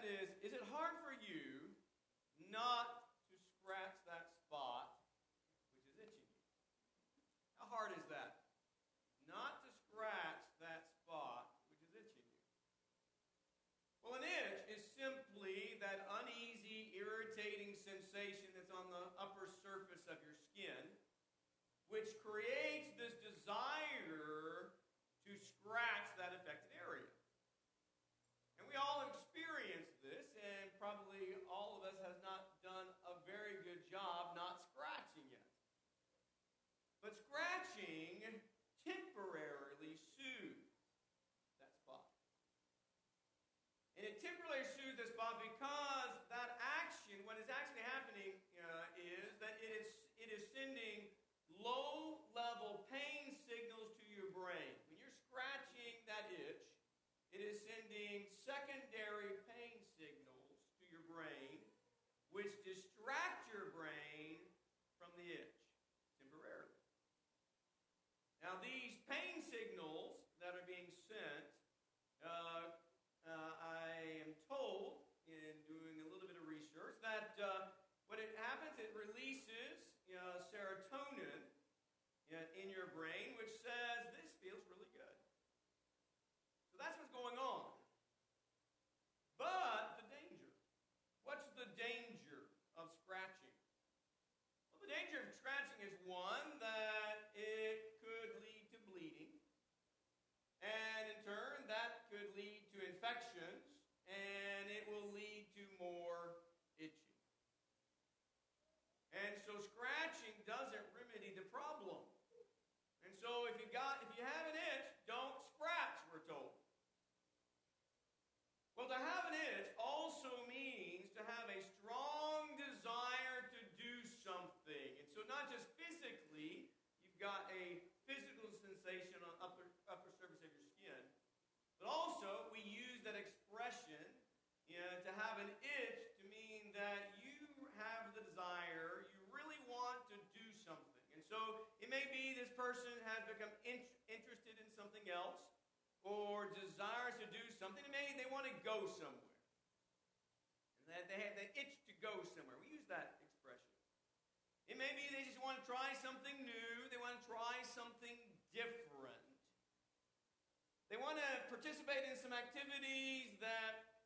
that is, is it hard for you not to scratch that spot which is itching you? How hard is that? Not to scratch that spot which is itching you. Well, an itch is simply that uneasy, irritating sensation that's on the upper surface of your skin, which creates this desire to scratch that affected area. And we all experience this, and probably all of us has not done a very good job not scratching yet. But scratching temporarily soothes that spot. And it temporarily spot because that action, what is actually happening uh, is that it is, it is sending low level pain signals to your brain. When you're scratching that itch, it is sending secondary pain signals to your brain, which distract your brain from the itch temporarily. Now, these pain signals that are being sent, uh, uh, I am told in doing a little bit of research that uh, what it happens, it releases uh, serotonin in, in your brain, which says this feels really good. So that's what's going on. But the danger. What's the danger of scratching? Well, the danger of scratching is one that it could lead to bleeding. And in turn, that could lead to infections. And it will lead to more itching. And so scratching doesn't remedy the problem. And so if you got if you have an itch, don't scratch, we're told. Well, to have an itch also means to have a strong desire to do something. And so not just physically, you've got a physical sensation on upper upper surface of your skin, but also we use that expression you know, to have an itch to mean that you have the desire, you really want to do something. And so it may be this person has become in- interested in something else or desires to do something. It may they want to go somewhere. And that they have the itch to go somewhere. We use that expression. It may be they just want to try something new, they want to try something different. They want to participate in some activities that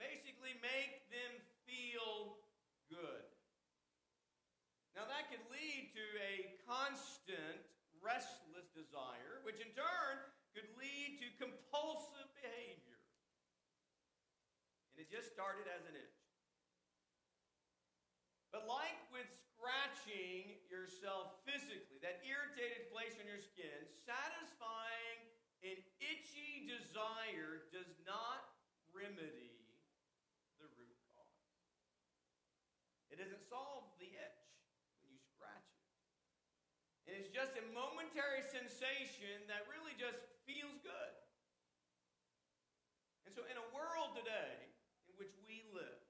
basically make them feel good. Now, that could lead to a constant, restless desire, which in turn could lead to compulsive behavior. And it just started as an itch. But, like with scratching yourself physically, that irritated place on your skin, satisfying an itchy desire does not remedy the root cause. It doesn't solve the itch you scratch Just a momentary sensation that really just feels good. And so, in a world today in which we live,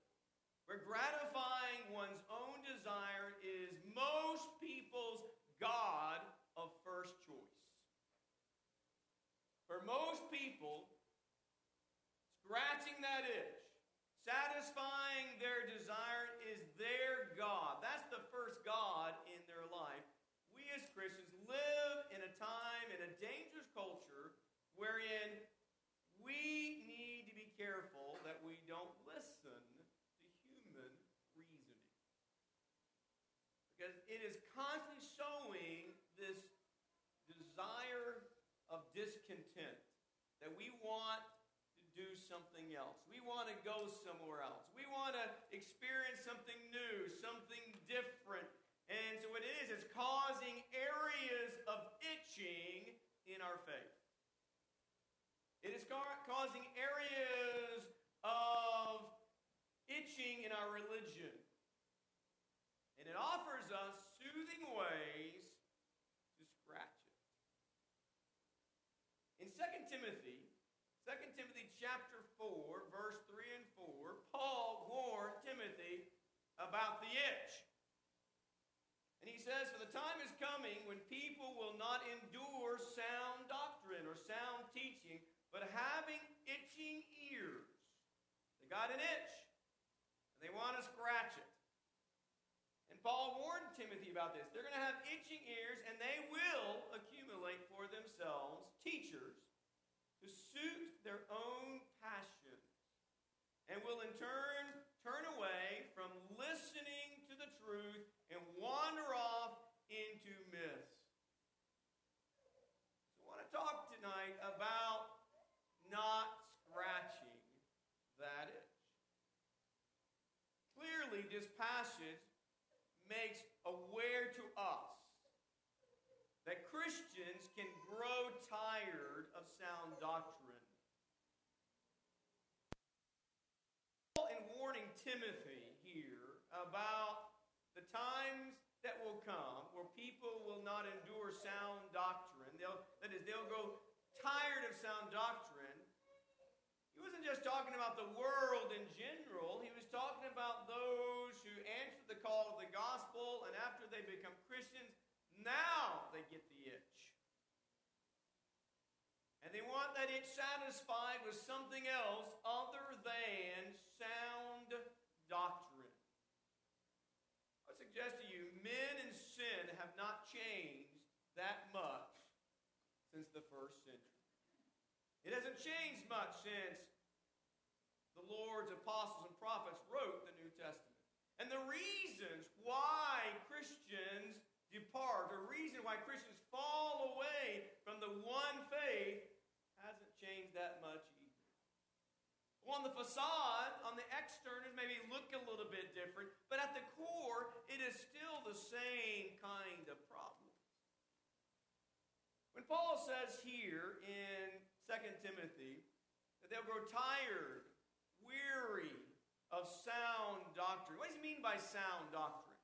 where gratifying one's own desire is most people's God of first choice. For most people, scratching that itch Satisfying their desire is their God. That's the first God in their life. We as Christians live in a time, in a dangerous culture, wherein we need to be careful that we don't listen to human reasoning. Because it is constantly showing this desire of discontent that we want to do something else. We want to go somewhere else. We want to experience something new, something different. And so what it is, is causing areas of itching in our faith. It causing areas of itching in our religion. And it offers us soothing ways to scratch it. In 2 Timothy 2 Timothy chapter 4, verse 3 and 4, Paul warned Timothy about the itch. And he says, For the time is coming when people will not endure sound doctrine or sound teaching, but having itching ears, they're got an itch, and they want to scratch it. And Paul warned Timothy about this. They're going to have itching ears, and they will accumulate for themselves teachers to suit their own passions, and will in turn turn away from listening to the truth and wander off into myths. So I want to talk tonight about not scratching that itch. Clearly, this passage makes aware to us that Christians can grow tired of sound doctrine. Paul in warning Timothy here about the times that will come where people will not endure sound doctrine. They'll, that is, they'll grow tired of sound doctrine. Wasn't just talking about the world in general, he was talking about those who answer the call of the gospel and after they become Christians, now they get the itch. And they want that itch satisfied with something else other than sound doctrine. I suggest to you, men in sin have not changed that much since the first century. It hasn't changed much since Lord's apostles and prophets wrote the New Testament. And the reasons why Christians depart, the reason why Christians fall away from the one faith hasn't changed that much either. on the facade, on the externals, maybe look a little bit different, but at the core, it is still the same kind of problem. When Paul says here in 2 Timothy that they'll grow tired, weary of sound doctrine, what does he mean by sound doctrine?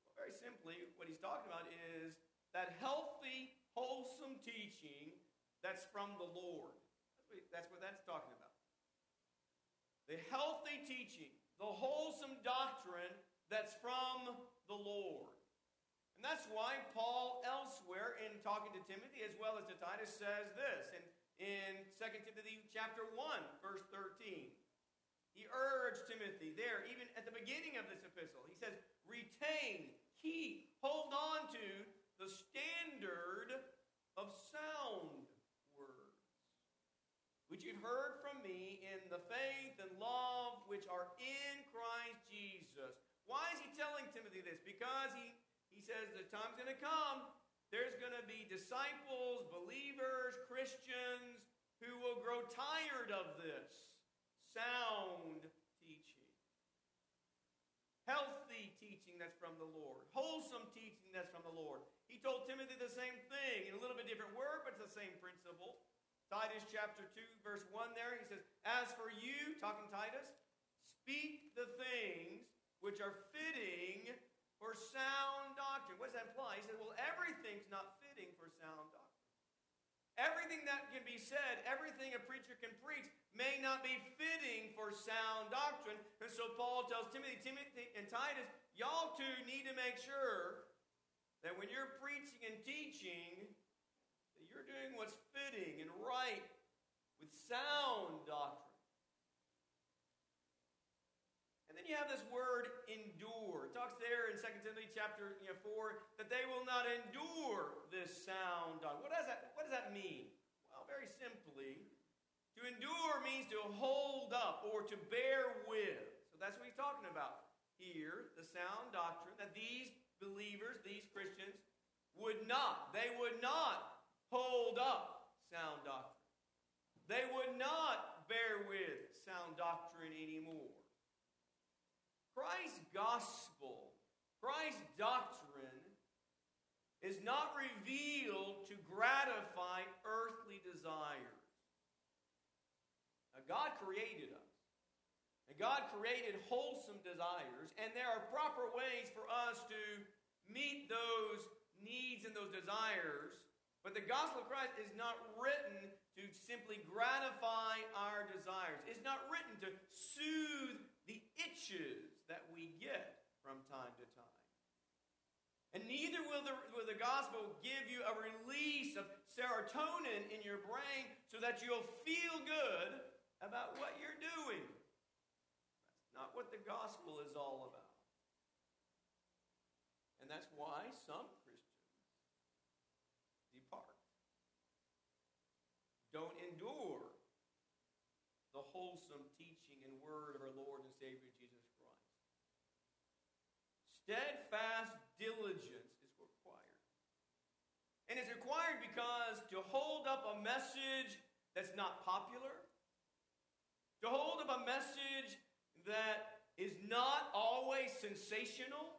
Well, very simply, what he's talking about is that healthy, wholesome teaching that's from the Lord. That's what, that's what that's talking about the healthy teaching, the wholesome doctrine that's from the Lord. And that's why Paul, elsewhere in talking to Timothy as well as to Titus, says this in, in 2 Timothy chapter 1, verse 13. He urged Timothy there, even at the beginning of this epistle. He says, retain, keep, hold on to the standard of sound words, which you've heard from me in the faith and love which are in Christ Jesus. Why is he telling Timothy this? Because he, he says the time's going to come. There's going to be disciples, believers, Christians who will grow tired of this sound teaching. Healthy teaching that's from the Lord. Wholesome teaching that's from the Lord. He told Timothy the same thing in a little bit different word, but it's the same principle. Titus chapter 2, verse 1 there, he says, As for you, talking Titus, speak the things which are fitting for sound doctrine. What does that imply? He said, Well, everything's not fitting for sound doctrine. Everything that can be said, everything a preacher can preach, may not be fitting for sound doctrine. And so Paul tells Timothy, Timothy and Titus, y'all two need to make sure that when you're preaching and teaching, that you're doing what's fitting and right with sound doctrine. And then you have this word endure. It talks there in 2 Timothy chapter you know, 4 that they will not endure this sound doctrine. What does that, what does that mean? Well, very simply, to endure means to hold up or to bear with. So that's what he's talking about here, the sound doctrine that these believers, these Christians, would not, they would not hold up sound doctrine. They would not bear with sound doctrine anymore. Christ's gospel, Christ's doctrine, is not revealed to gratify earthly desires. Now, God created us. And God created wholesome desires, and there are proper ways for us to meet those needs and those desires but the gospel of Christ is not written to simply gratify our desires. It's not written to soothe the itches that we get from time to time. And neither will the, will the gospel give you a release of serotonin in your brain so that you'll feel good about what you're doing. That's not what the gospel is all about. And that's why some Christians depart, don't endure the wholesome teaching and word of our Lord and Savior Jesus Christ. Steadfast diligence is required. And it's required because to hold up a message that's not popular, to hold up a message that is not always sensational,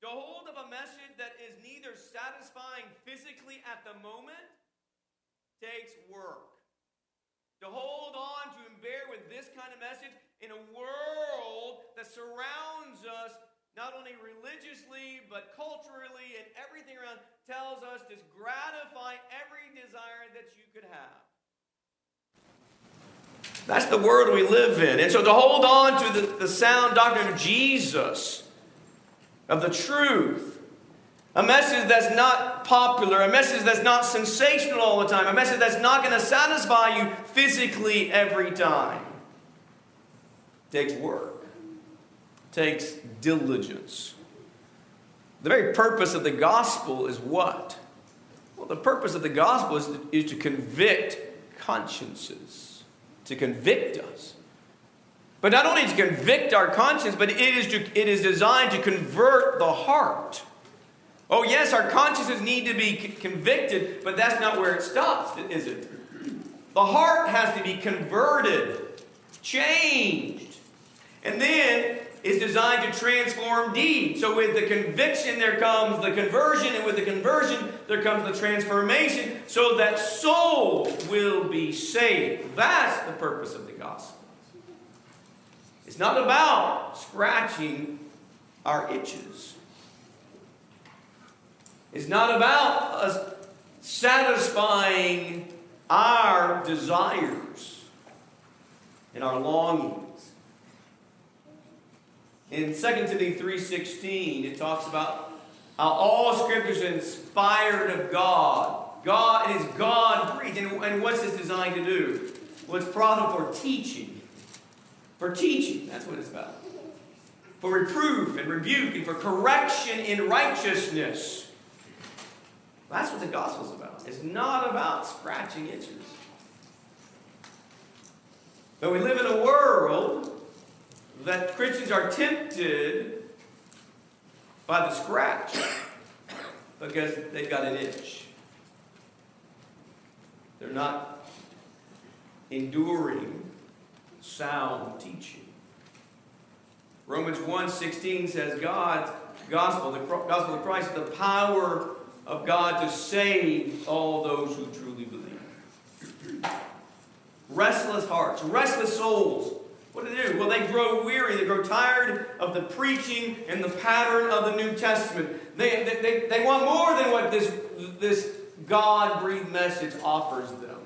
to hold up a message that is neither satisfying physically at the moment takes work. To hold on to and bear with this kind of message in a world that surrounds us, not only religiously, but culturally and everything around, tells us to gratify every desire that you could have. That's the world we live in. And so to hold on to the, the sound doctrine of Jesus of the truth. A message that's not popular, a message that's not sensational all the time, a message that's not going to satisfy you physically every time. takes work, takes diligence. The very purpose of the gospel is what? Well, the purpose of the gospel is to, is to convict consciences, to convict us. But not only to convict our conscience, but it is, to, it is designed to convert the heart. Oh, yes, our consciences need to be convicted, but that's not where it stops, is it? The heart has to be converted, changed. And then is designed to transform deed. So with the conviction, there comes the conversion, and with the conversion, there comes the transformation, so that soul will be saved. That's the purpose of the gospel. It's not about scratching our itches. It's not about us satisfying our desires and our longings. In 2 Timothy 3:16, it talks about how all scriptures are inspired of God. God, it is God breathed. And, and what's this designed to do? Well, it's profitable for teaching for teaching. That's what it's about. For reproof and rebuke and for correction in righteousness. That's what the gospel's about. It's not about scratching itches. But we live in a world that Christians are tempted by the scratch because they've got an itch. They're not enduring sound teaching. Romans 1:16 says God's gospel, the gospel of Christ, the power of God to save all those who truly believe. Restless hearts, restless souls. What do they do? Well, they grow weary. They grow tired of the preaching and the pattern of the New Testament. They, they, they, they want more than what this, this God breathed message offers them.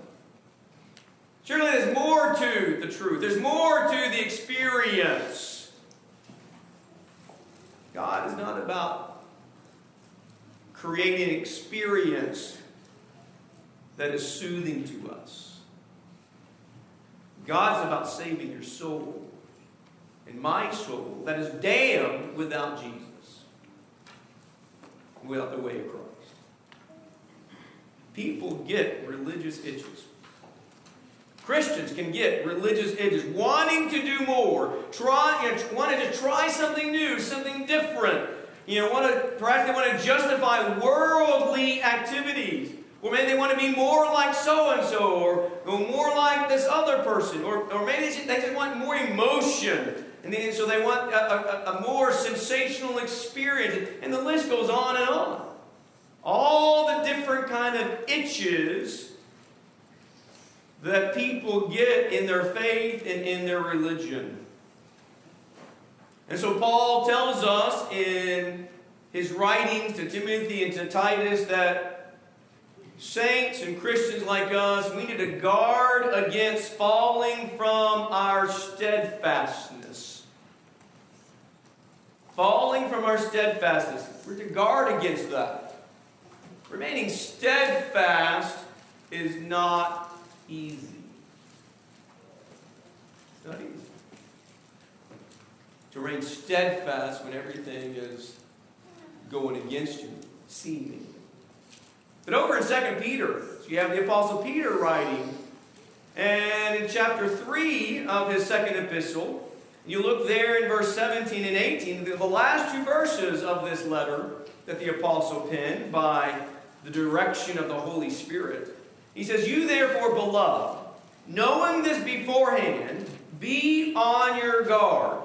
Surely there's more to the truth, there's more to the experience. God is not about creating an experience that is soothing to us. God's about saving your soul and my soul that is damned without Jesus, without the way of Christ. People get religious itches. Christians can get religious itches, wanting to do more, try, you know, wanting to try something new, something different. You know, want to perhaps they want to justify worldly activities. Or maybe they want to be more like so and so, or, or more like this other person, or, or maybe they just, they just want more emotion. And then, so they want a, a, a more sensational experience. And the list goes on and on. All the different kind of itches that people get in their faith and in their religion. And so Paul tells us in his writings to Timothy and to Titus that saints and Christians like us, we need to guard against falling from our steadfastness. Falling from our steadfastness. We're to guard against that. Remaining steadfast is not easy. It's not easy. to remain steadfast when everything is going against you, seeming. But over in 2 Peter, so you have the Apostle Peter writing, and in chapter 3 of his second epistle, you look there in verse 17 and 18, the last two verses of this letter that the Apostle penned by the direction of the Holy Spirit. He says, You therefore, beloved, knowing this beforehand, be on your guard.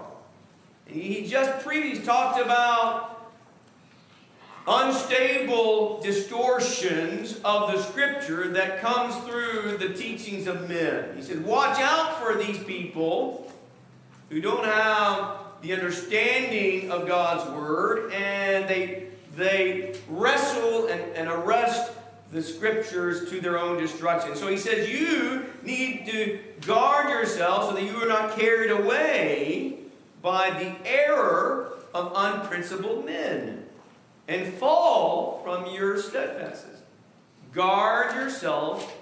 And he just previously talked about unstable distortions of the scripture that comes through the teachings of men. He said, Watch out for these people who don't have the understanding of God's word and they, they wrestle and, and arrest the scriptures to their own destruction. So he says, You need to guard yourself so that you are not carried away by the error of unprincipled men and fall from your steadfastness. Guard yourself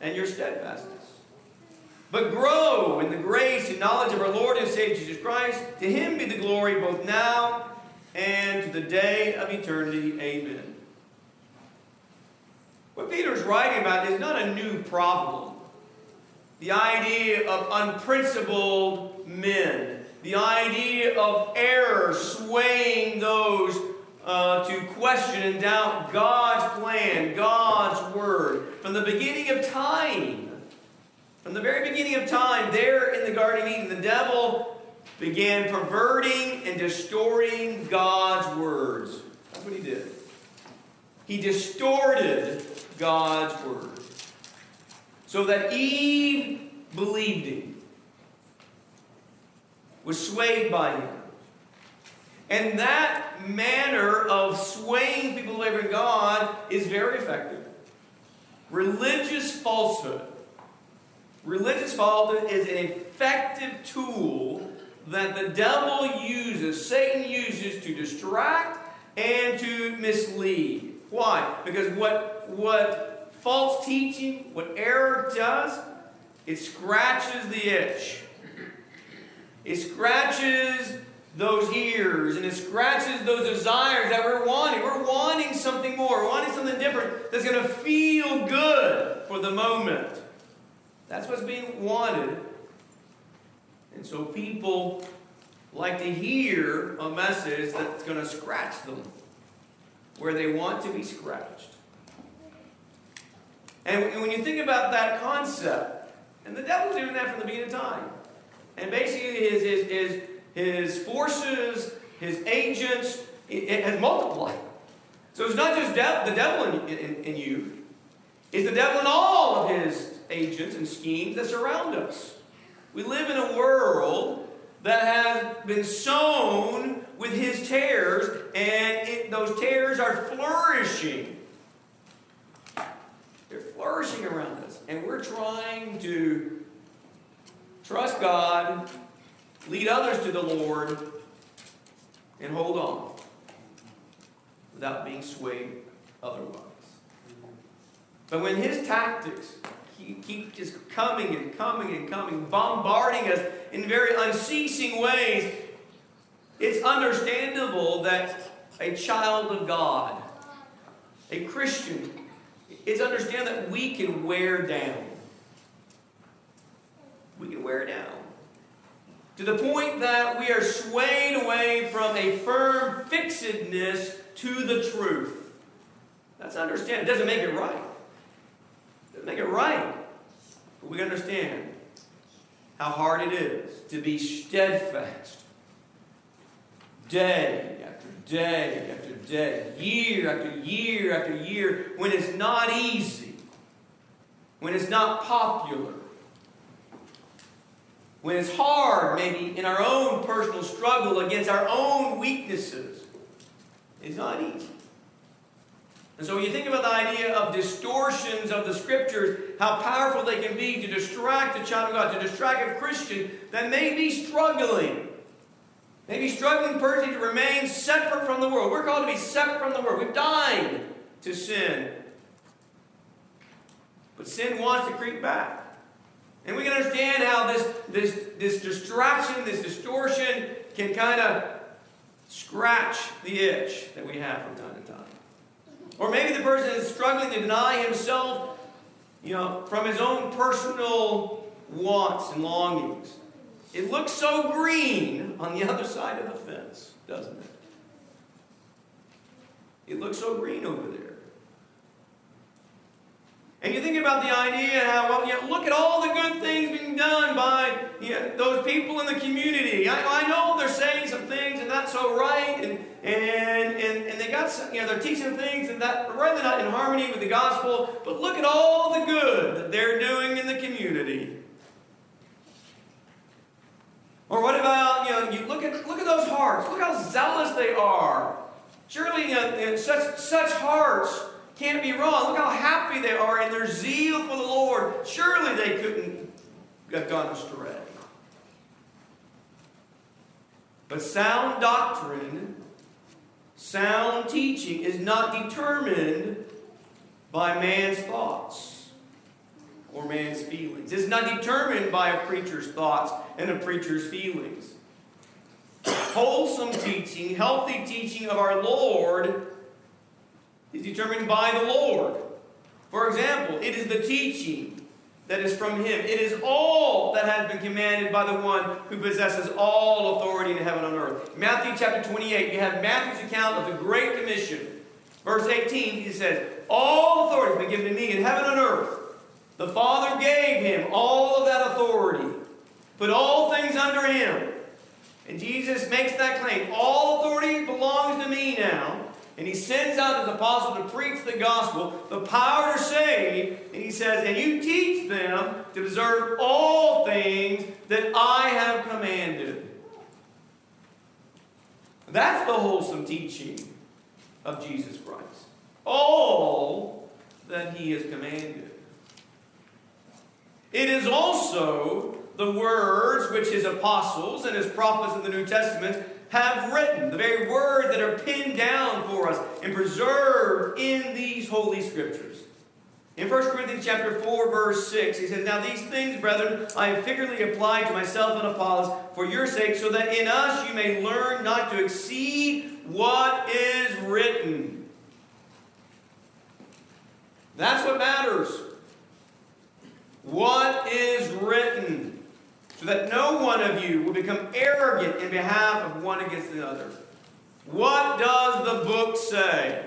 and your steadfastness. But grow in the grace and knowledge of our Lord and Savior Jesus Christ. To him be the glory both now and to the day of eternity. Amen. What Peter is writing about is not a new problem. The idea of unprincipled men, the idea of error swaying those uh, to question and doubt God's plan, God's word. From the beginning of time, from the very beginning of time, there in the Garden of Eden, the devil began perverting and distorting God's words. That's what he did. He distorted God's word. So that Eve believed him, was swayed by him. And that manner of swaying people away from God is very effective. Religious falsehood. Religious falsehood is an effective tool that the devil uses, Satan uses to distract and to mislead. Why? Because what, what false teaching, what error does, it scratches the itch. It scratches those ears and it scratches those desires that we're wanting. We're wanting something more, we're wanting something different that's going to feel good for the moment. That's what's being wanted. And so people like to hear a message that's going to scratch them where they want to be scratched. And when you think about that concept, and the devil's doing that from the beginning of time, and basically his, his, his his forces, his agents, it, it has multiplied. So it's not just de- the devil in, in, in you, it's the devil in all of his agents and schemes that surround us. We live in a world that has been sown with his tares, and it, those tares are flourishing. They're flourishing around us, and we're trying to trust God lead others to the Lord, and hold on without being swayed otherwise. But when his tactics keep just coming and coming and coming, bombarding us in very unceasing ways, it's understandable that a child of God, a Christian, it's understand that we can wear down. We can wear down to the point that we are swayed away from a firm fixedness to the truth. That's understand. It doesn't make it right. It doesn't make it right. But we understand how hard it is to be steadfast day after day after day, year after year after year, when it's not easy, when it's not popular, when it's hard, maybe in our own personal struggle against our own weaknesses, it's not easy. And so when you think about the idea of distortions of the scriptures, how powerful they can be to distract a child of God, to distract a Christian that may be struggling. Maybe struggling person to remain separate from the world. We're called to be separate from the world. We've died to sin. But sin wants to creep back. And we can understand how this, this, this distraction, this distortion, can kind of scratch the itch that we have from time to time. Or maybe the person is struggling to deny himself, you know, from his own personal wants and longings. It looks so green on the other side of the fence, doesn't it? It looks so green over there. And you think about the idea how, well, you know, look at all the good things being done by you know, those people in the community. I, I know they're saying some things and that's so right, and, and, and, and they got some, you know, they're teaching things and that are really not in harmony with the gospel, but look at all the good that they're doing in the community. Or what about, you know, you look at look at those hearts. Look how zealous they are. Surely you know, such such hearts can't be wrong. Look how happy they are in their zeal for the Lord. Surely they couldn't have gone astray. But sound doctrine, sound teaching is not determined by man's thoughts or man's feelings. It's not determined by a preacher's thoughts and a preacher's feelings. Wholesome teaching, healthy teaching of our Lord is determined by the Lord. For example, it is the teaching that is from Him. It is all that has been commanded by the one who possesses all authority in heaven and earth. Matthew chapter 28, you have Matthew's account of the Great Commission. Verse 18, he says, All authority has been given to me in heaven and earth. The Father gave him all of that authority, put all things under him. And Jesus makes that claim. All authority belongs to me now. And he sends out his apostles to preach the gospel, the power to save. And he says, And you teach them to observe all things that I have commanded. That's the wholesome teaching of Jesus Christ. All that he has commanded. It is also the words which his apostles and his prophets in the New Testament have written, the very words that are pinned down for us and preserved in these holy scriptures. In 1 Corinthians chapter 4, verse 6, he says, Now these things, brethren, I have figuratively applied to myself and Apollos for your sake, so that in us you may learn not to exceed what is written. That's what matters. What is written? So that no one of you will become arrogant in behalf of one against the other. What does the book say?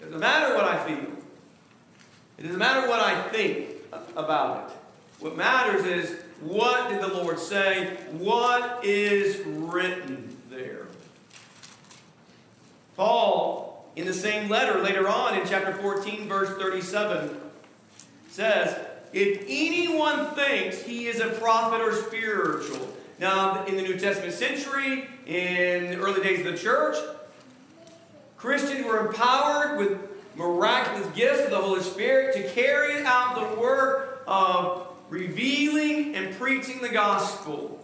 It doesn't matter what I feel. It doesn't matter what I think about it. What matters is what did the Lord say? What is written there? Paul, in the same letter later on in chapter 14, verse 37, says, if anyone thinks he is a prophet or spiritual, now in the New Testament century, in the early days of the church, Christians were empowered with miraculous gifts of the Holy Spirit to carry out the work of revealing and preaching the gospel.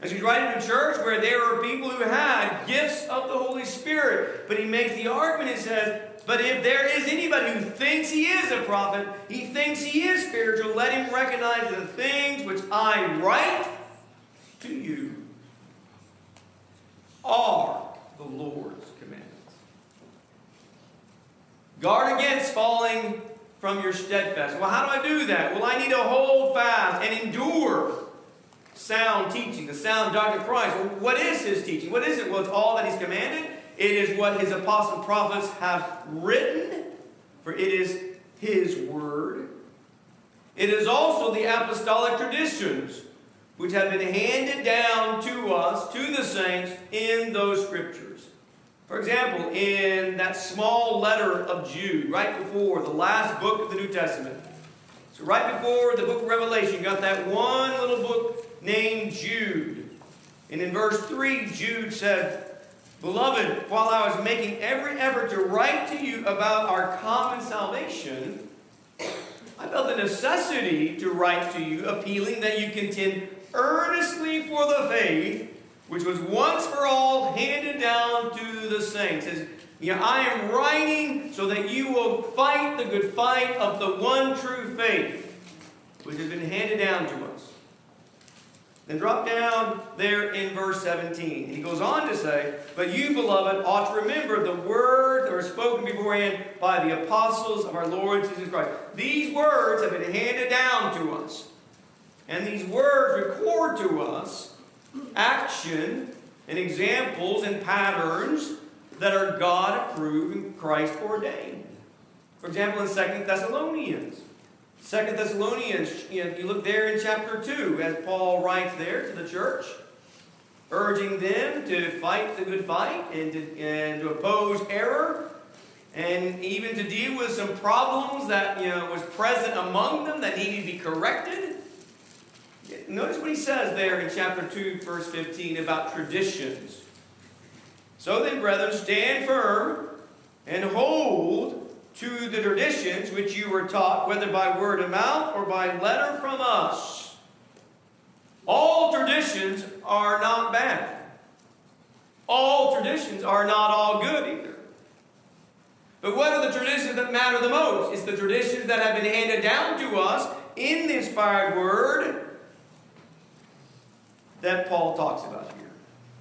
As he's writing to the church where there were people who had gifts of the Holy Spirit, but he makes the argument, and says, but if there is anybody who thinks he is a prophet, he thinks he is spiritual, let him recognize the things which I write to you are the Lord's commandments. Guard against falling from your steadfast. Well, how do I do that? Well, I need to hold fast and endure sound teaching, the sound doctrine of Christ. Well, what is his teaching? What is it? Well, it's all that he's commanded. It is what his apostles and prophets have written, for it is his word. It is also the apostolic traditions which have been handed down to us, to the saints, in those scriptures. For example, in that small letter of Jude, right before the last book of the New Testament. So, right before the book of Revelation, you got that one little book named Jude. And in verse 3, Jude said, Beloved, while I was making every effort to write to you about our common salvation, I felt the necessity to write to you, appealing that you contend earnestly for the faith which was once for all handed down to the saints. Says, you know, I am writing so that you will fight the good fight of the one true faith, which has been handed down to us. Then drop down there in verse 17. He goes on to say, But you, beloved, ought to remember the words that were spoken beforehand by the apostles of our Lord Jesus Christ. These words have been handed down to us. And these words record to us action and examples and patterns that are God approved and Christ ordained. For example, in Second Thessalonians. Second Thessalonians, you, know, you look there in chapter 2, as Paul writes there to the church, urging them to fight the good fight and to, and to oppose error, and even to deal with some problems that you know was present among them that needed to be corrected. Notice what he says there in chapter 2, verse 15 about traditions. So then, brethren, stand firm and hold to the traditions which you were taught, whether by word of mouth or by letter from us. All traditions are not bad. All traditions are not all good either. But what are the traditions that matter the most? It's the traditions that have been handed down to us in the inspired word that Paul talks about here.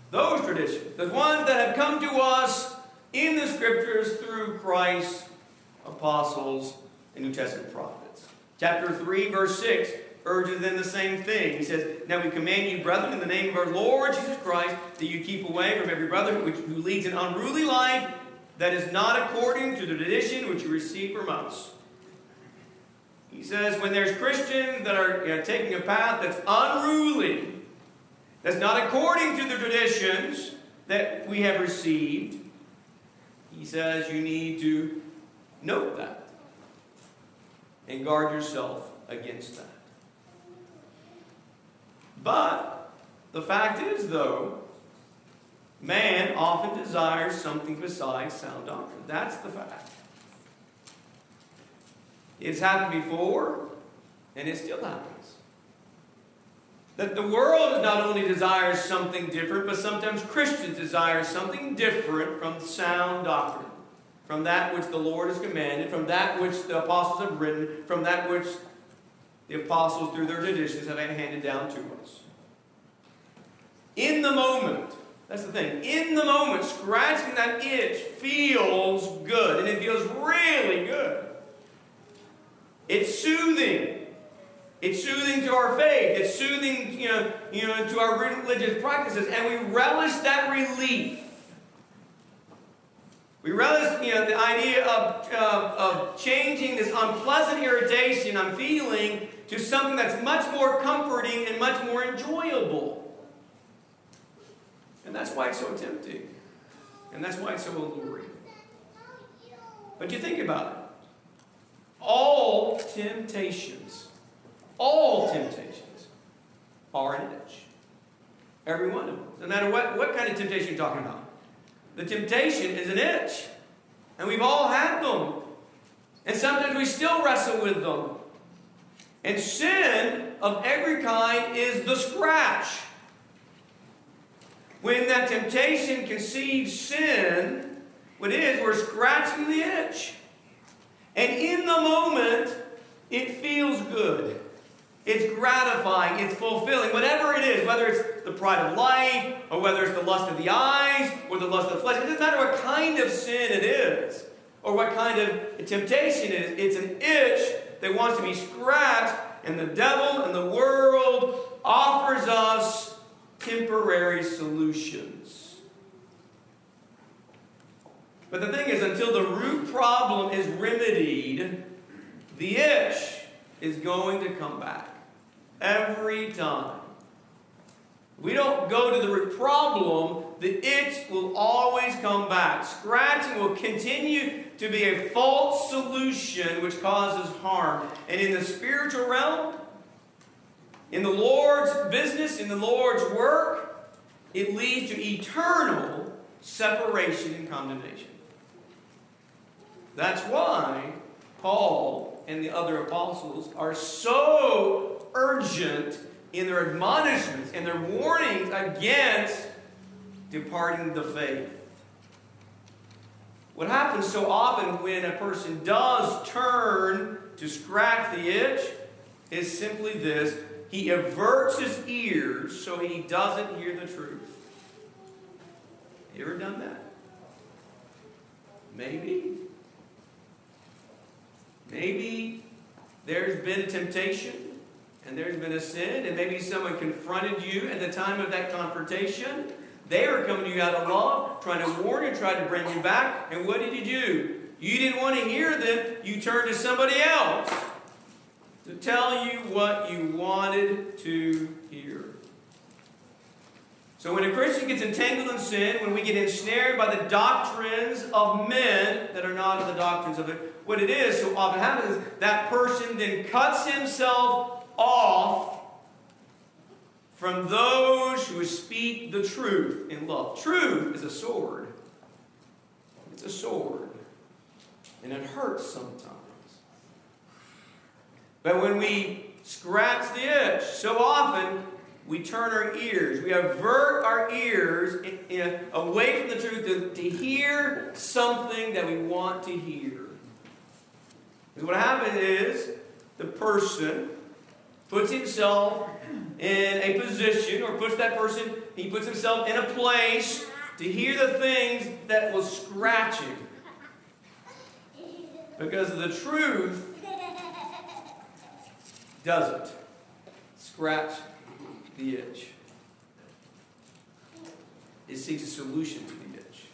Those traditions, the ones that have come to us in the scriptures through Christ apostles, and New Testament prophets. Chapter 3, verse 6 urges them the same thing. He says, Now we command you, brethren, in the name of our Lord Jesus Christ, that you keep away from every brother who leads an unruly life that is not according to the tradition which you received from us. He says, when there's Christians that are you know, taking a path that's unruly, that's not according to the traditions that we have received, he says you need to Note that. And guard yourself against that. But the fact is, though, man often desires something besides sound doctrine. That's the fact. It's happened before, and it still happens. That the world not only desires something different, but sometimes Christians desire something different from sound doctrine from that which the Lord has commanded, from that which the apostles have written, from that which the apostles, through their traditions, have handed down to us. In the moment, that's the thing, in the moment, scratching that itch feels good, and it feels really good. It's soothing. It's soothing to our faith. It's soothing, you know, you know, to our religious practices, and we relish that relief. We relish you know, the idea of, of, of changing this unpleasant irritation I'm feeling to something that's much more comforting and much more enjoyable. And that's why it's so tempting. And that's why it's so alluring. But you think about it. All temptations, all temptations are an itch. Every one of them. No matter what, what kind of temptation you're talking about. The temptation is an itch. And we've all had them. And sometimes we still wrestle with them. And sin of every kind is the scratch. When that temptation conceives sin, what it is, we're scratching the itch. And in the moment, it feels good. It's gratifying, it's fulfilling, whatever it is, whether it's the pride of life, or whether it's the lust of the eyes, or the lust of the flesh. It doesn't matter what kind of sin it is, or what kind of temptation it is. It's an itch that wants to be scratched, and the devil and the world offers us temporary solutions. But the thing is, until the root problem is remedied, the itch is going to come back every time. We don't go to the problem, the itch will always come back. Scratching will continue to be a false solution which causes harm. And in the spiritual realm, in the Lord's business, in the Lord's work, it leads to eternal separation and condemnation. That's why Paul and the other apostles are so urgent in their admonishments and their warnings against departing the faith. What happens so often when a person does turn to scratch the itch is simply this he averts his ears so he doesn't hear the truth. You ever done that? Maybe. Maybe there's been temptation and there's been a sin, and maybe someone confronted you at the time of that confrontation. They were coming to you out of love, trying to warn you, trying to bring you back. And what did you do? You didn't want to hear them. You turned to somebody else to tell you what you wanted to hear. So when a Christian gets entangled in sin, when we get ensnared by the doctrines of men that are not of the doctrines of it, what it is so often happens that person then cuts himself off from those who speak the truth in love. Truth is a sword. It's a sword. And it hurts sometimes. But when we scratch the itch, so often we turn our ears, we avert our ears in, in, away from the truth to, to hear something that we want to hear. Because what happens is the person puts himself in a position, or puts that person, he puts himself in a place to hear the things that will scratch him. Because the truth doesn't scratch the itch. It seeks a solution to the itch.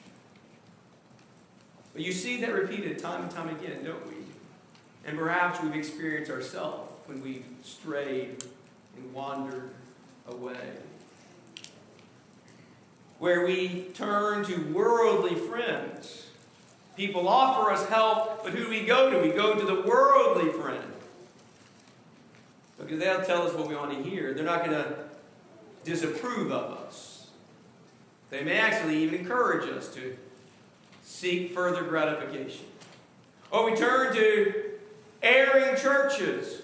But you see that repeated time and time again, don't we? And perhaps we've experienced ourselves when we've strayed and wandered away. Where we turn to worldly friends. People offer us help, but who do we go to? We go to the worldly friend. Because they'll tell us what we want to hear. They're not going to disapprove of us. They may actually even encourage us to seek further gratification. Or we turn to erring churches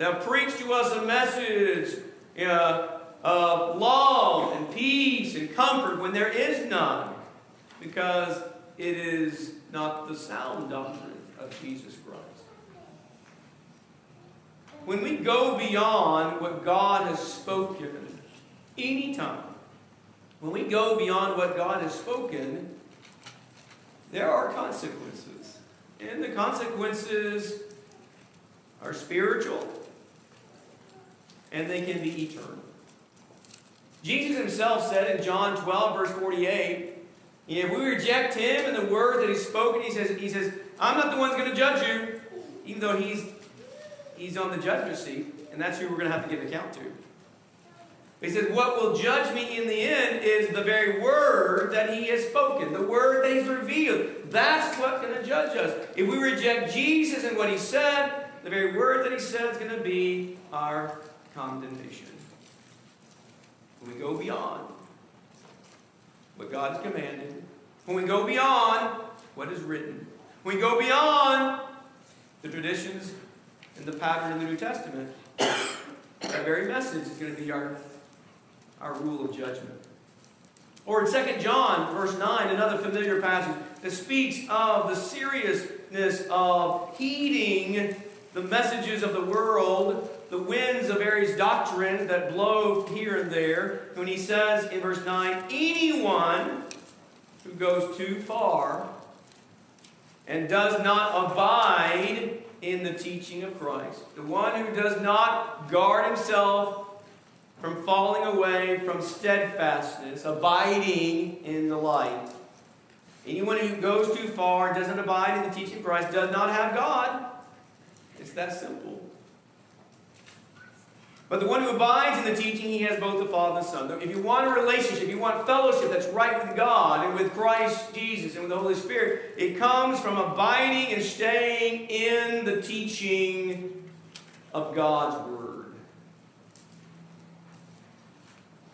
They'll preach to us a message know, of love and peace and comfort when there is none, because it is not the sound doctrine of Jesus Christ. When we go beyond what God has spoken, anytime, when we go beyond what God has spoken, there are consequences. And the consequences are spiritual and they can be eternal. Jesus himself said in John 12, verse 48, if we reject him and the word that he's spoken, he says, he says, I'm not the one who's going to judge you, even though he's, he's on the judgment seat, and that's who we're going to have to give account to. He says, What will judge me in the end is the very word that he has spoken, the word that he's revealed. That's what's going to judge us. If we reject Jesus and what he said, the very word that he said is going to be our condemnation. When we go beyond what God has commanded, when we go beyond what is written, when we go beyond the traditions and the pattern in the New Testament, that very message is going to be our, our rule of judgment. Or in 2 John, verse 9, another familiar passage that speaks of the seriousness of heeding the messages of the world the winds of various doctrine that blow here and there, when he says in verse 9, anyone who goes too far and does not abide in the teaching of Christ, the one who does not guard himself from falling away from steadfastness, abiding in the light. Anyone who goes too far, doesn't abide in the teaching of Christ, does not have God. It's that simple. But the one who abides in the teaching, he has both the Father and the Son. If you want a relationship, you want fellowship that's right with God and with Christ Jesus and with the Holy Spirit, it comes from abiding and staying in the teaching of God's Word.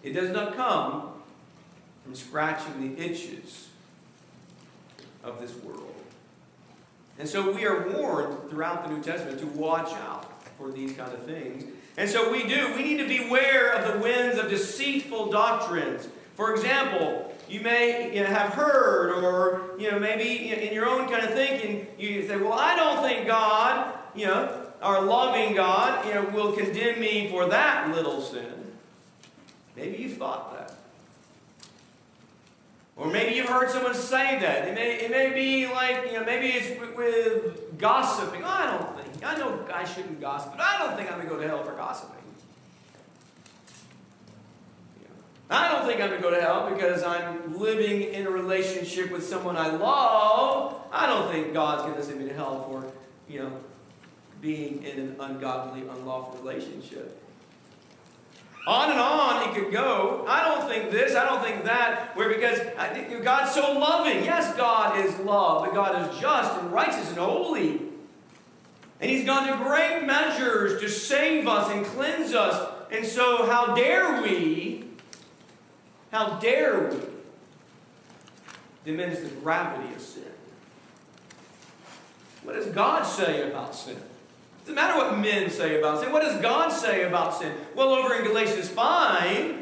It does not come from scratching the itches of this world. And so we are warned throughout the New Testament to watch out for these kind of things and so we do. We need to beware of the winds of deceitful doctrines. For example, you may you know, have heard, or you know, maybe in your own kind of thinking, you say, "Well, I don't think God, you know, our loving God, you know, will condemn me for that little sin. Maybe you've thought that. Or maybe you've heard someone say that. It may, it may be like, you know, maybe it's with, with gossiping. Oh, I don't think, I know I shouldn't gossip, but I don't think I'm going to go to hell for gossiping. I don't think I'm going to go to hell because I'm living in a relationship with someone I love. I don't think God's going to send me to hell for, you know, being in an ungodly, unlawful relationship. On and on it could go. I don't think this, I don't think that. Where because uh, God's so loving. Yes, God is love, but God is just and righteous and holy. And He's gone to great measures to save us and cleanse us. And so, how dare we how dare we diminish the gravity of sin? What does God say about sin? It doesn't matter what men say about sin. What does God say about sin? Well, over in Galatians 5,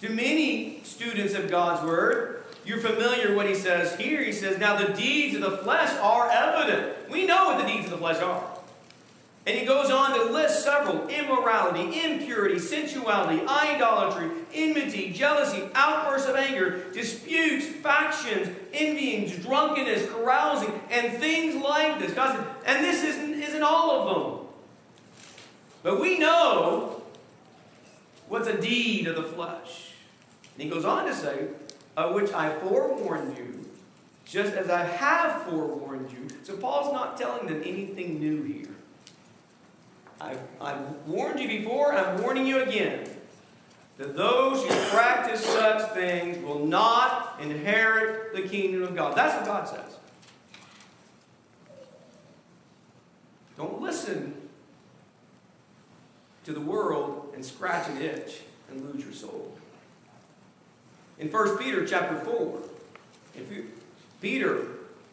to many students of God's Word, you're familiar what he says here. He says, Now the deeds of the flesh are evident. We know what the deeds of the flesh are. And he goes on to list several immorality, impurity, sensuality, idolatry, enmity, jealousy, outbursts of anger, disputes, factions, envyings, drunkenness, carousing, and things like this. God said, and this isn't, isn't all of them. But we know what's a deed of the flesh. And he goes on to say, of which I forewarned you, just as I have forewarned you. So Paul's not telling them anything new here. I've, I've warned you before, and I'm warning you again that those who practice such things will not inherit the kingdom of God. That's what God says. Don't listen to the world and scratch an itch and lose your soul. In 1 Peter chapter 4, if you, Peter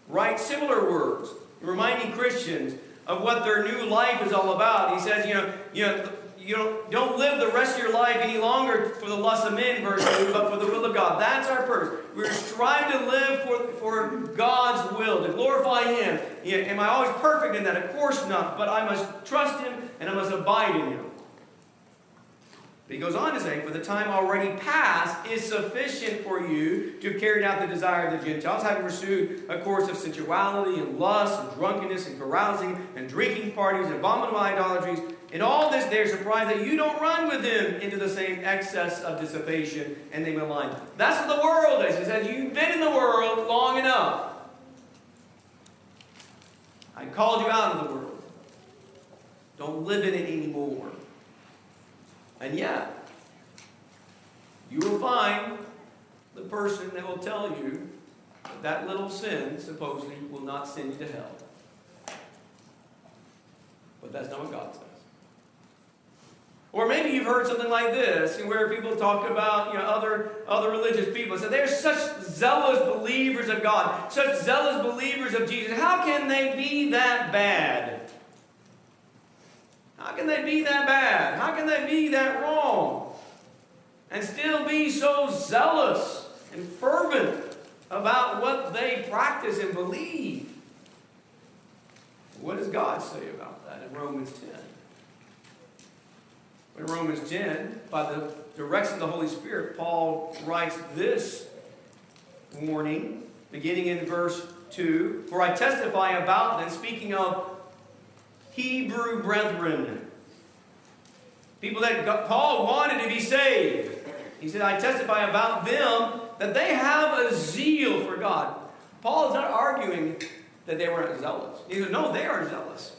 writes similar words, reminding Christians of what their new life is all about. He says, you know, you know, you don't, don't live the rest of your life any longer for the lust of men, verse 2, but for the will of God. That's our purpose. We're striving to live for, for God's will, to glorify Him. Yeah, am I always perfect in that? Of course not. But I must trust Him and I must abide in Him. But he goes on to say, For the time already past is sufficient for you to have carried out the desire of the Gentiles, having pursued a course of sensuality and lust and drunkenness and carousing and drinking parties and abominable idolatries. In all this, they're surprised that you don't run with them into the same excess of dissipation and they malign. That's what the world is. It says, You've been in the world long enough. I called you out of the world. Don't live in it anymore. And yet, you will find the person that will tell you that that little sin supposedly will not send you to hell. But that's not what God says. Or maybe you've heard something like this, where people talk about you know, other, other religious people. So they're such zealous believers of God, such zealous believers of Jesus. How can they be that bad? How can they be that bad? How can they be that wrong? And still be so zealous and fervent about what they practice and believe. What does God say about that in Romans 10? In Romans 10, by the direction of the Holy Spirit, Paul writes this warning, beginning in verse 2 For I testify about them, speaking of Hebrew brethren. People that Paul wanted to be saved. He said, I testify about them that they have a zeal for God. Paul is not arguing that they weren't zealous. He said, No, they are zealous.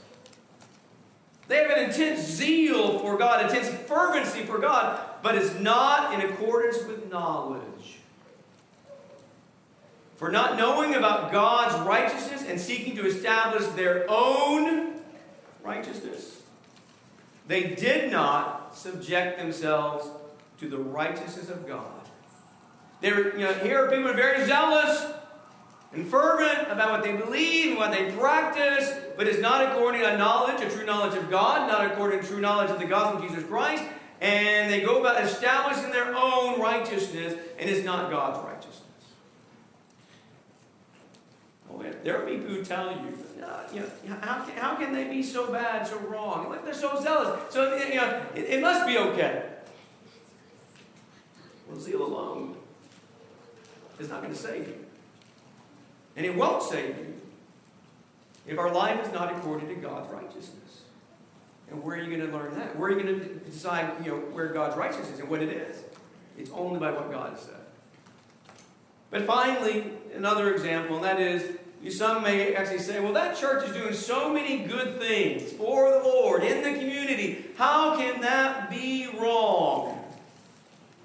They have an intense zeal for God, intense fervency for God, but it's not in accordance with knowledge. For not knowing about God's righteousness and seeking to establish their own righteousness. They did not subject themselves to the righteousness of God. There, you know, here are people who are very zealous and fervent about what they believe and what they practice, but it's not according to knowledge, a true knowledge of God, not according to true knowledge of the gospel of Jesus Christ, and they go about establishing their own righteousness, and it's not God's righteousness. Yeah. There are people who tell you, uh, you know, how, can, how can they be so bad, so wrong? Like they're so zealous. So you know, it, it must be okay. Well, zeal alone is not going to save you. And it won't save you if our life is not according to God's righteousness. And where are you going to learn that? Where are you going to decide, you know, where God's righteousness is and what it is? It's only by what God has said. But finally, another example, and that is, some may actually say, well, that church is doing so many good things for the Lord in the community. How can that be wrong?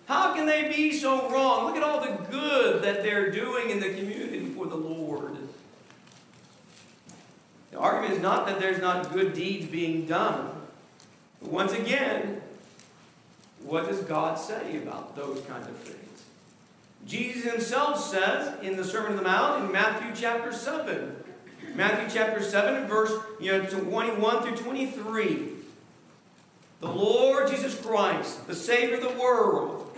How can they be so wrong? Look at all the good that they're doing in the community for the Lord. The argument is not that there's not good deeds being done. But once again, what does God say about those kinds of things? Jesus himself says in the Sermon on the Mount in Matthew chapter 7. Matthew chapter 7 verse you know, 21 through 23. The Lord Jesus Christ, the Savior of the world,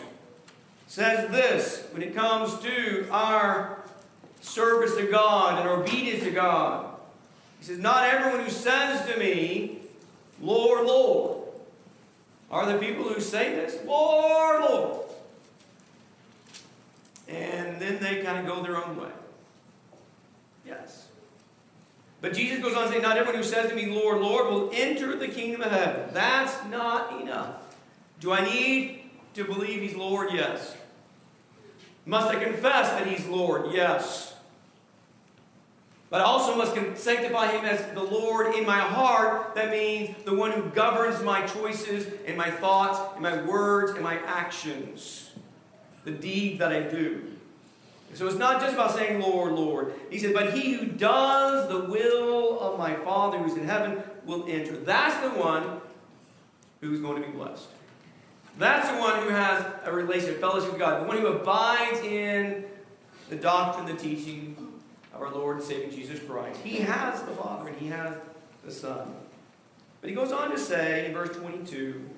says this when it comes to our service to God and our obedience to God. He says, Not everyone who says to me, Lord, Lord, are the people who say this, Lord, Lord. And then they kind of go their own way. Yes. But Jesus goes on to say, Not everyone who says to me, Lord, Lord, will enter the kingdom of heaven. That's not enough. Do I need to believe he's Lord? Yes. Must I confess that He's Lord? Yes. But I also must sanctify Him as the Lord in my heart. That means the one who governs my choices and my thoughts and my words and my actions, the deed that I do. So it's not just about saying, Lord, Lord. He said, but he who does the will of my Father who's in heaven will enter. That's the one who's going to be blessed. That's the one who has a relationship, fellowship with God, the one who abides in the doctrine, the teaching of our Lord and Savior Jesus Christ. He has the Father and he has the Son. But he goes on to say in verse 22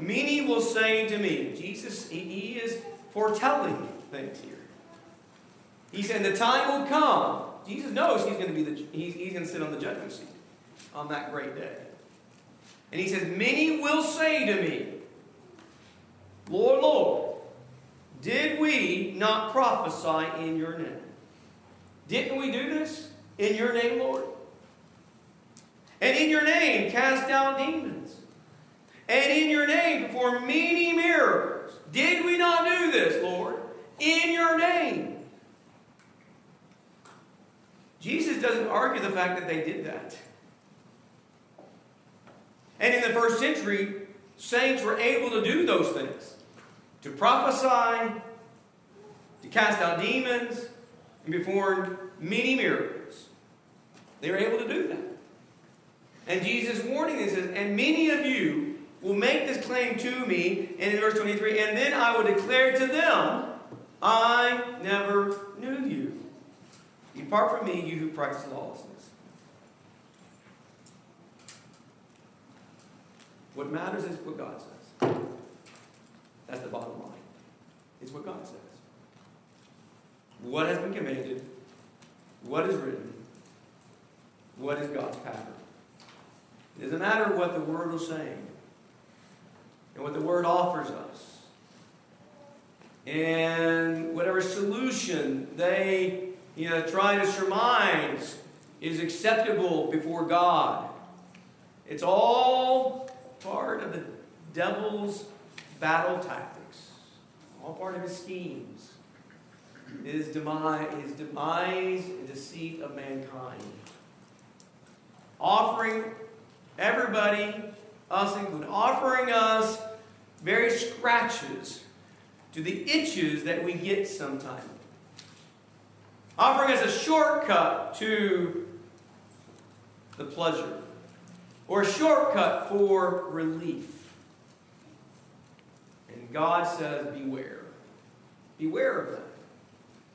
Many will say to me, Jesus, he is foretelling things here. He said, The time will come. Jesus knows he's going to be the he's, he's going to sit on the judgment seat on that great day. And he says, Many will say to me, Lord, Lord, did we not prophesy in your name? Didn't we do this in your name, Lord? And in your name cast out demons. And in your name perform many miracles. Did we not do this, Lord? In your name. Jesus doesn't argue the fact that they did that. And in the first century, saints were able to do those things to prophesy, to cast out demons, and perform many miracles. They were able to do that. And Jesus warning this says, and many of you will make this claim to me, and in verse 23, and then I will declare to them, I never knew you. Depart from me, you who practice lawlessness. What matters is what God says. That's the bottom line. It's what God says. What has been commanded, what is written, what is God's pattern. It doesn't matter what the Word is saying and what the Word offers us. And whatever solution they you know, try to surmise is acceptable before God. It's all part of the devil's battle tactics, all part of his schemes, his demise, his demise and deceit of mankind. Offering everybody, us included, offering us various scratches to the itches that we get sometimes. Offering us a shortcut to the pleasure or a shortcut for relief. And God says, beware. Beware of that.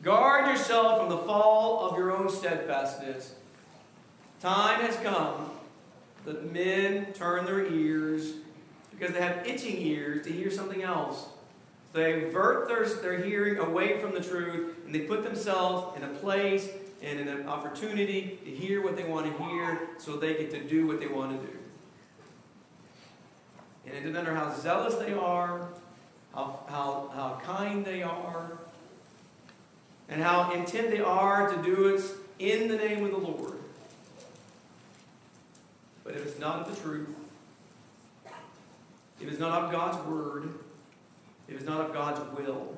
Guard yourself from the fall of your own steadfastness. Time has come that men turn their ears because they have itching ears to hear something else. They avert their, their hearing away from the truth and they put themselves in a place and an opportunity to hear what they want to hear so they get to do what they want to do. And it doesn't matter how zealous they are, how, how, how kind they are, and how intent they are to do it in the name of the Lord. But if it's not the truth, if it's not of God's word, if it's not of God's will,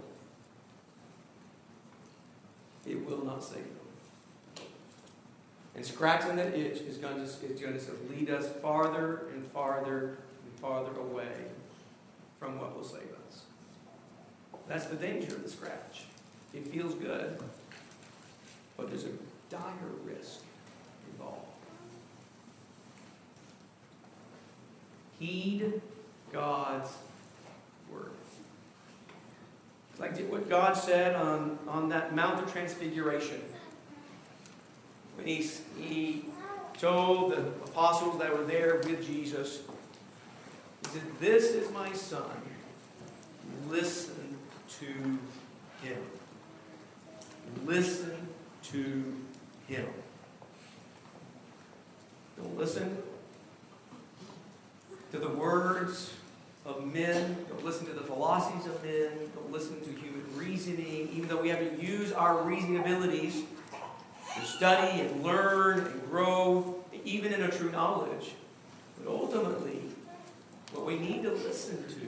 it will not save them. And scratching that itch is going to, is going to lead us farther and farther and farther away from what will save us. That's the danger of the scratch. It feels good, but there's a dire risk involved. Heed God's word. Like what God said on, on that Mount of Transfiguration. When he, he told the apostles that were there with Jesus, He said, This is my son. Listen to him. Listen to him. Don't listen to the words of men. Don't listen to the philosophies of men. Don't listen to human reasoning, even though we have to use our reasoning abilities to study and learn and grow, even in a true knowledge. But ultimately, what we need to listen to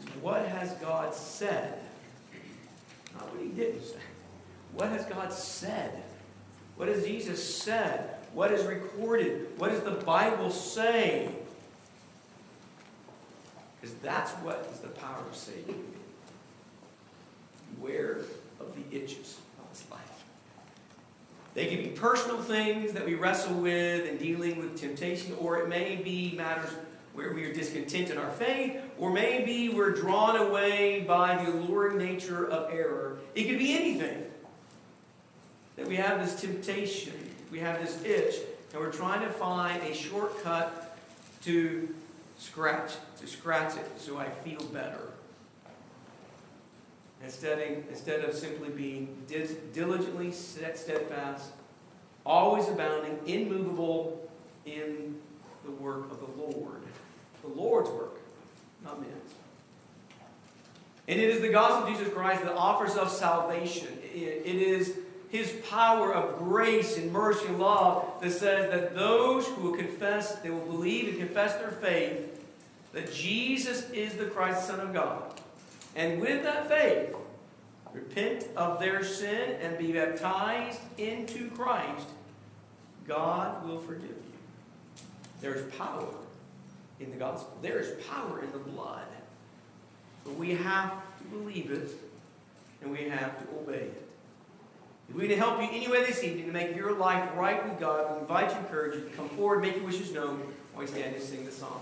is what has God said, not what he didn't say. What has God said? What has Jesus said? What is recorded? What does the Bible say? Because that's what is the power of Satan. Beware of the itches of this life. They can be personal things that we wrestle with in dealing with temptation, or it may be matters where we are discontent in our faith, or maybe we're drawn away by the alluring nature of error. It could be anything. That we have this temptation, we have this itch, and we're trying to find a shortcut to scratch, to scratch it so I feel better. Instead of, instead of simply being diligently steadfast, always abounding, immovable in the work of the Lord. The Lord's work, not man's. And it is the gospel of Jesus Christ that offers us salvation. It is his power of grace and mercy and love that says that those who will confess, they will believe and confess their faith that Jesus is the Christ, Son of God. And with that faith, repent of their sin and be baptized into Christ, God will forgive you. There is power in the gospel. There is power in the blood. But we have to believe it and we have to obey it. If we can help you anyway this evening to make your life right with God, we invite you, encourage you to come forward, make your wishes known while we stand and sing the psalm.